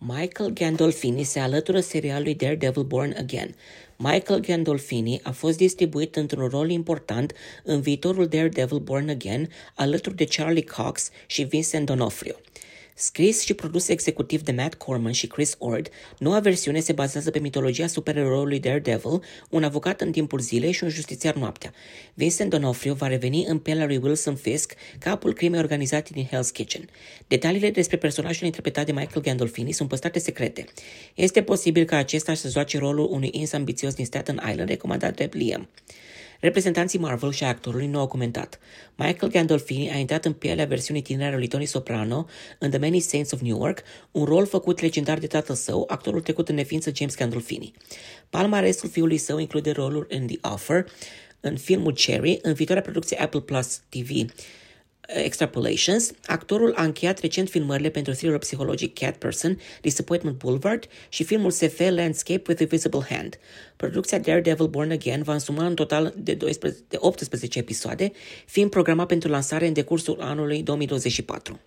Michael Gandolfini se alătură serialului Daredevil Born Again. Michael Gandolfini a fost distribuit într-un rol important în viitorul Daredevil Born Again alături de Charlie Cox și Vincent D'Onofrio. Scris și produs executiv de Matt Corman și Chris Ord, noua versiune se bazează pe mitologia supereroului Daredevil, un avocat în timpul zilei și un justițiar noaptea. Vincent D'Onofrio va reveni în pielea lui Wilson Fisk, capul crimei organizate din Hell's Kitchen. Detaliile despre personajul interpretat de Michael Gandolfini sunt păstrate secrete. Este posibil ca acesta să joace rolul unui ins ambițios din Staten Island, recomandat de Liam. Reprezentanții Marvel și actorului nu au comentat. Michael Gandolfini a intrat în pielea versiunii tinere lui Tony Soprano în The Many Saints of Newark, un rol făcut legendar de tatăl său, actorul trecut în neființă James Gandolfini. Palmarestul fiului său include rolul în The Offer, în filmul Cherry, în viitoarea producție Apple Plus TV, Extrapolations, actorul a încheiat recent filmările pentru thriller psihologic Cat Person, Disappointment Boulevard și filmul SF Landscape with a Visible Hand. Producția Daredevil Born Again va însuma în total de, 12, de 18 episoade, fiind programat pentru lansare în decursul anului 2024.